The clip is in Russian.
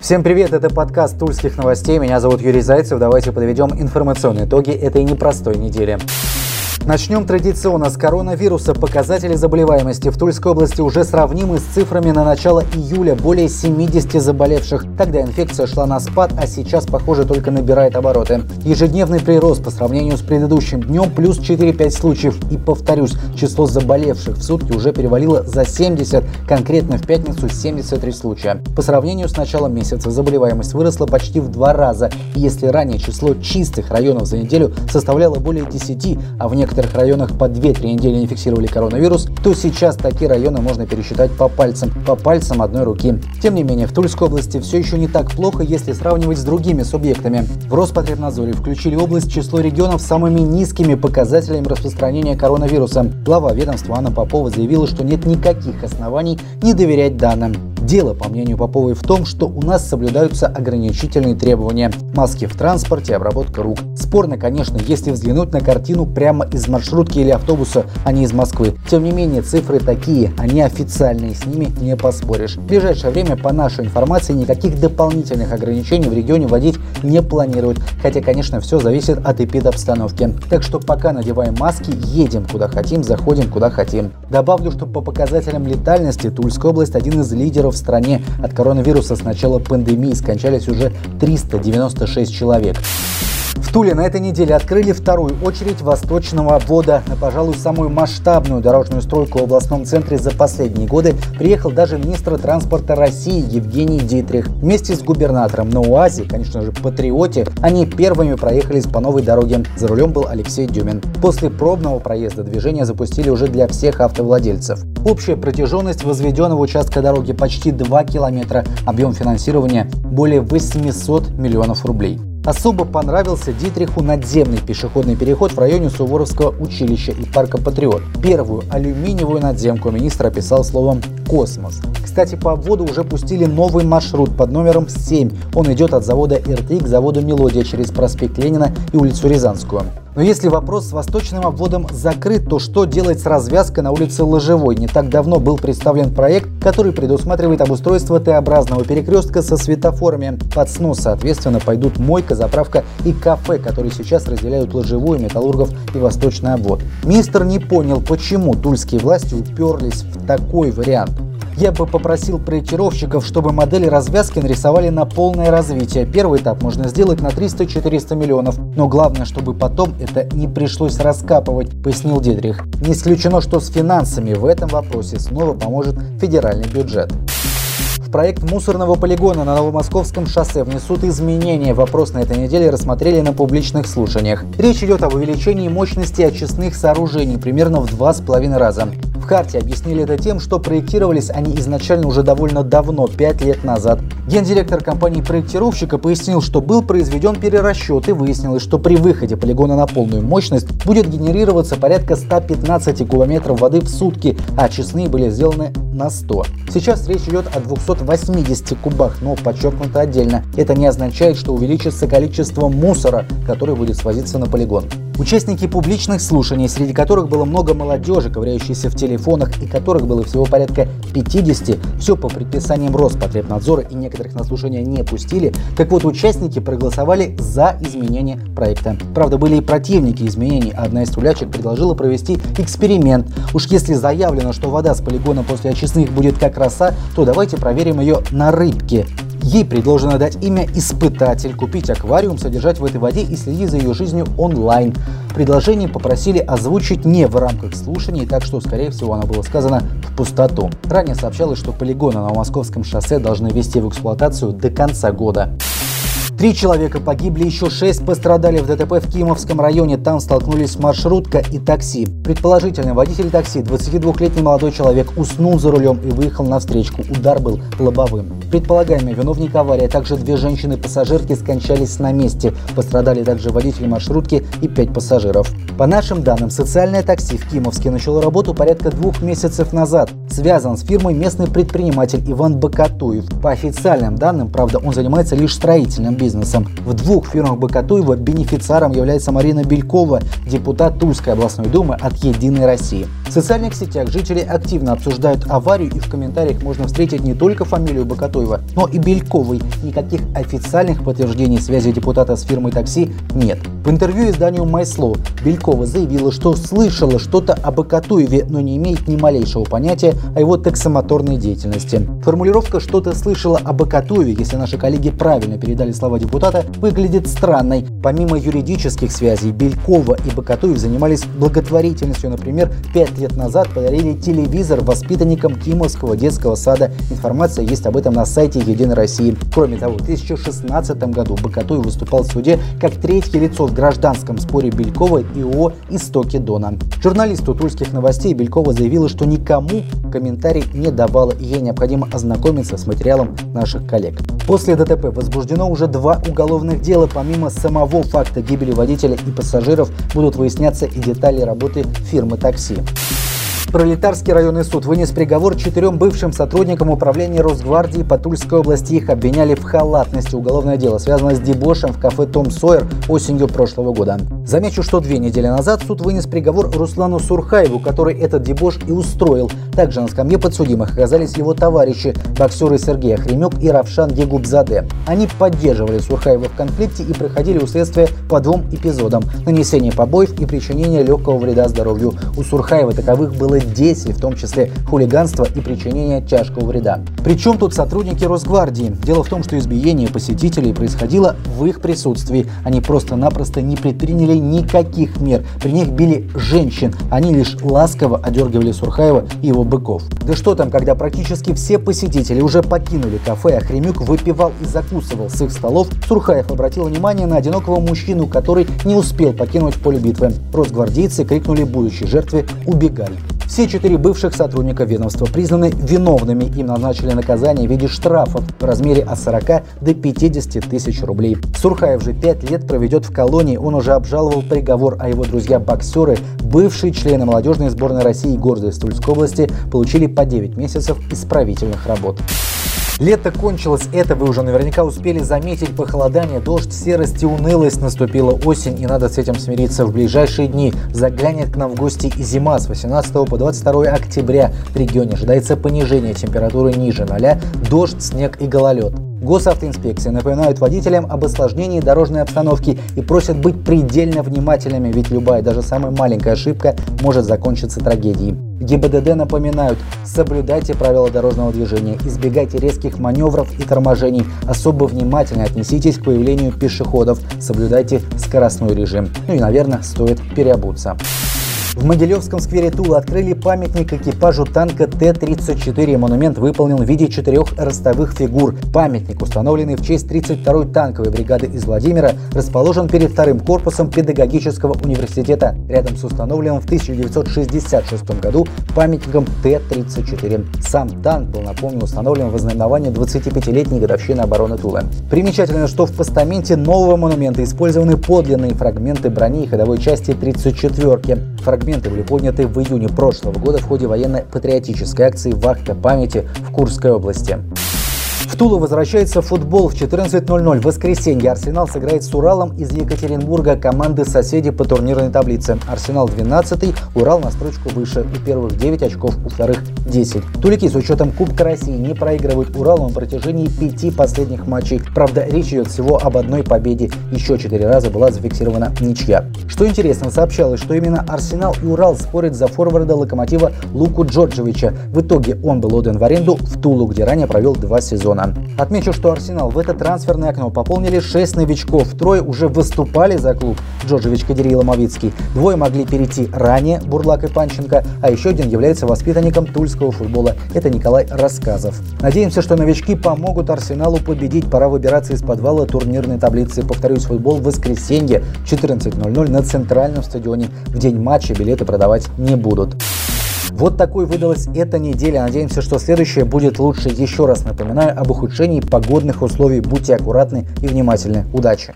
Всем привет, это подкаст Тульских новостей. Меня зовут Юрий Зайцев. Давайте подведем информационные итоги этой непростой недели. Начнем традиционно с коронавируса. Показатели заболеваемости в Тульской области уже сравнимы с цифрами на начало июля. Более 70 заболевших. Тогда инфекция шла на спад, а сейчас, похоже, только набирает обороты. Ежедневный прирост по сравнению с предыдущим днем плюс 4-5 случаев. И повторюсь, число заболевших в сутки уже перевалило за 70, конкретно в пятницу 73 случая. По сравнению с началом месяца заболеваемость выросла почти в два раза. И если ранее число чистых районов за неделю составляло более 10, а в некоторых некоторых районах по 2-3 недели не фиксировали коронавирус, то сейчас такие районы можно пересчитать по пальцам, по пальцам одной руки. Тем не менее, в Тульской области все еще не так плохо, если сравнивать с другими субъектами. В Роспотребнадзоре включили область в число регионов с самыми низкими показателями распространения коронавируса. Глава ведомства Анна Попова заявила, что нет никаких оснований не доверять данным. Дело, по мнению Поповой, в том, что у нас соблюдаются ограничительные требования. Маски в транспорте, обработка рук. Спорно, конечно, если взглянуть на картину прямо из маршрутки или автобуса, а не из Москвы. Тем не менее, цифры такие, они официальные, с ними не поспоришь. В ближайшее время, по нашей информации, никаких дополнительных ограничений в регионе вводить не планируют. Хотя, конечно, все зависит от эпидобстановки. Так что пока надеваем маски, едем куда хотим, заходим куда хотим. Добавлю, что по показателям летальности Тульская область один из лидеров стране от коронавируса с начала пандемии скончались уже 396 человек. В Туле на этой неделе открыли вторую очередь восточного обвода. На, пожалуй, самую масштабную дорожную стройку в областном центре за последние годы приехал даже министр транспорта России Евгений Дитрих. Вместе с губернатором на УАЗе, конечно же, Патриоте, они первыми проехались по новой дороге. За рулем был Алексей Дюмин. После пробного проезда движение запустили уже для всех автовладельцев. Общая протяженность возведенного участка дороги почти 2 километра. Объем финансирования более 800 миллионов рублей. Особо понравился Дитриху надземный пешеходный переход в районе Суворовского училища и парка Патриот. Первую алюминиевую надземку министр описал словом «космос». Кстати, по обводу уже пустили новый маршрут под номером 7. Он идет от завода РТИ к заводу «Мелодия» через проспект Ленина и улицу Рязанскую. Но если вопрос с восточным обводом закрыт, то что делать с развязкой на улице Ложевой? Не так давно был представлен проект, который предусматривает обустройство Т-образного перекрестка со светофорами. Под снос, соответственно, пойдут мойка, заправка и кафе, которые сейчас разделяют Ложевую, Металлургов и Восточный обвод. Министр не понял, почему тульские власти уперлись в такой вариант. Я бы попросил проектировщиков, чтобы модели развязки нарисовали на полное развитие. Первый этап можно сделать на 300-400 миллионов, но главное, чтобы потом это не пришлось раскапывать, пояснил Дидрих. Не исключено, что с финансами в этом вопросе снова поможет федеральный бюджет. Проект мусорного полигона на Новомосковском шоссе внесут изменения. Вопрос на этой неделе рассмотрели на публичных слушаниях. Речь идет об увеличении мощности очистных сооружений примерно в два с половиной раза. В карте объяснили это тем, что проектировались они изначально уже довольно давно, 5 лет назад. Гендиректор компании-проектировщика пояснил, что был произведен перерасчет и выяснилось, что при выходе полигона на полную мощность будет генерироваться порядка 115 кубометров воды в сутки, а очистные были сделаны на 100. Сейчас речь идет о 280 кубах, но подчеркнуто отдельно. Это не означает, что увеличится количество мусора, который будет свозиться на полигон. Участники публичных слушаний, среди которых было много молодежи, ковыряющейся в телефонах, и которых было всего порядка 50, все по предписаниям Роспотребнадзора и некоторых на слушания не пустили, так вот участники проголосовали за изменение проекта. Правда, были и противники изменений, одна из трулячек предложила провести эксперимент. Уж если заявлено, что вода с полигона после очистных будет как роса, то давайте проверим ее на рыбке. Ей предложено дать имя «Испытатель», купить аквариум, содержать в этой воде и следить за ее жизнью онлайн. Предложение попросили озвучить не в рамках слушаний, так что, скорее всего, оно было сказано в пустоту. Ранее сообщалось, что полигоны на Московском шоссе должны ввести в эксплуатацию до конца года. Три человека погибли, еще шесть пострадали в ДТП в Кимовском районе. Там столкнулись маршрутка и такси. Предположительно, водитель такси, 22-летний молодой человек, уснул за рулем и выехал на встречку. Удар был лобовым. Предполагаемый виновник аварии, а также две женщины-пассажирки скончались на месте. Пострадали также водитель маршрутки и пять пассажиров. По нашим данным, социальное такси в Кимовске начало работу порядка двух месяцев назад. Связан с фирмой местный предприниматель Иван Бакатуев. По официальным данным, правда, он занимается лишь строительным бизнесом бизнесом. В двух фирмах Бакатуева бенефициаром является Марина Белькова, депутат Тульской областной думы от «Единой России». В социальных сетях жители активно обсуждают аварию и в комментариях можно встретить не только фамилию Бакатуева, но и Бельковой. Никаких официальных подтверждений связи депутата с фирмой такси нет. В интервью изданию «Майсло» Белькова заявила, что слышала что-то о Бакатуеве, но не имеет ни малейшего понятия о его таксомоторной деятельности. Формулировка «что-то слышала о Бакатуеве», если наши коллеги правильно передали слова депутата, выглядит странной. Помимо юридических связей, Белькова и Бакатуев занимались благотворительностью. Например, пять лет назад подарили телевизор воспитанникам Кимовского детского сада. Информация есть об этом на сайте Единой России. Кроме того, в 2016 году Бакатуев выступал в суде как третье лицо в гражданском споре Белькова и ООО «Истоки Дона». Журналисту тульских новостей Белькова заявила, что никому комментарий не давала ей необходимо ознакомиться с материалом наших коллег. После ДТП возбуждено уже два уголовных дела. Помимо самого факта гибели водителя и пассажиров будут выясняться и детали работы фирмы такси. Пролетарский районный суд вынес приговор четырем бывшим сотрудникам управления Росгвардии по Тульской области. Их обвиняли в халатности. Уголовное дело связано с дебошем в кафе «Том Сойер» осенью прошлого года. Замечу, что две недели назад суд вынес приговор Руслану Сурхаеву, который этот дебош и устроил. Также на скамье подсудимых оказались его товарищи, боксеры Сергей Хремюк и Равшан Егубзаде. Они поддерживали Сурхаева в конфликте и проходили у следствия по двум эпизодам – нанесение побоев и причинение легкого вреда здоровью. У Сурхаева таковых было 10, в том числе хулиганство и причинение тяжкого вреда. Причем тут сотрудники Росгвардии? Дело в том, что избиение посетителей происходило в их присутствии. Они просто-напросто не предприняли никаких мер. При них били женщин. Они лишь ласково одергивали Сурхаева и его быков. Да что там, когда практически все посетители уже покинули кафе, а Хремюк выпивал и закусывал с их столов, Сурхаев обратил внимание на одинокого мужчину, который не успел покинуть поле битвы. Росгвардейцы крикнули будущей жертве «Убегай!». Все четыре бывших сотрудника ведомства признаны виновными. Им назначили наказание в виде штрафов в размере от 40 до 50 тысяч рублей. Сурхаев же пять лет проведет в колонии. Он уже обжаловал приговор, а его друзья-боксеры, бывшие члены молодежной сборной России и гордость Тульской области, получили по 9 месяцев исправительных работ. Лето кончилось, это вы уже наверняка успели заметить похолодание, дождь, серость и унылость. Наступила осень и надо с этим смириться в ближайшие дни. Заглянет к нам в гости и зима с 18 по 22 октября. В регионе ожидается понижение температуры ниже 0, дождь, снег и гололед. Госавтоинспекция напоминает водителям об осложнении дорожной обстановки и просят быть предельно внимательными, ведь любая, даже самая маленькая ошибка может закончиться трагедией. ГИБДД напоминают, соблюдайте правила дорожного движения, избегайте резких маневров и торможений, особо внимательно отнеситесь к появлению пешеходов, соблюдайте скоростной режим. Ну и, наверное, стоит переобуться. В Могилевском сквере Тула открыли памятник экипажу танка Т-34. Монумент выполнен в виде четырех ростовых фигур. Памятник, установленный в честь 32-й танковой бригады из Владимира, расположен перед вторым корпусом педагогического университета, рядом с установленным в 1966 году памятником Т-34. Сам танк был, напомню, установлен в ознаменовании 25-летней годовщины обороны Тулы. Примечательно, что в постаменте нового монумента использованы подлинные фрагменты брони и ходовой части 34-ки. Фрагменты были подняты в июне прошлого года в ходе военно-патриотической акции «Вахта памяти» в Курской области. В Тулу возвращается футбол в 14.00. В воскресенье Арсенал сыграет с Уралом из Екатеринбурга команды соседи по турнирной таблице. Арсенал 12 Урал на строчку выше. У первых 9 очков, у вторых 10. Тулики с учетом Кубка России не проигрывают Уралу на протяжении пяти последних матчей. Правда, речь идет всего об одной победе. Еще четыре раза была зафиксирована ничья. Что интересно, сообщалось, что именно Арсенал и Урал спорят за форварда Локомотива Луку Джорджевича. В итоге он был отдан в аренду в Тулу, где ранее провел два сезона сезона. Отмечу, что Арсенал в это трансферное окно пополнили 6 новичков. Трое уже выступали за клуб. Джорджевич Кадири и Ломовицкий. Двое могли перейти ранее, Бурлак и Панченко, а еще один является воспитанником тульского футбола. Это Николай Рассказов. Надеемся, что новички помогут Арсеналу победить. Пора выбираться из подвала турнирной таблицы. Повторюсь, футбол в воскресенье 14.00 на центральном стадионе. В день матча билеты продавать не будут. Вот такой выдалась эта неделя. Надеемся, что следующая будет лучше. Еще раз напоминаю об ухудшении погодных условий. Будьте аккуратны и внимательны. Удачи!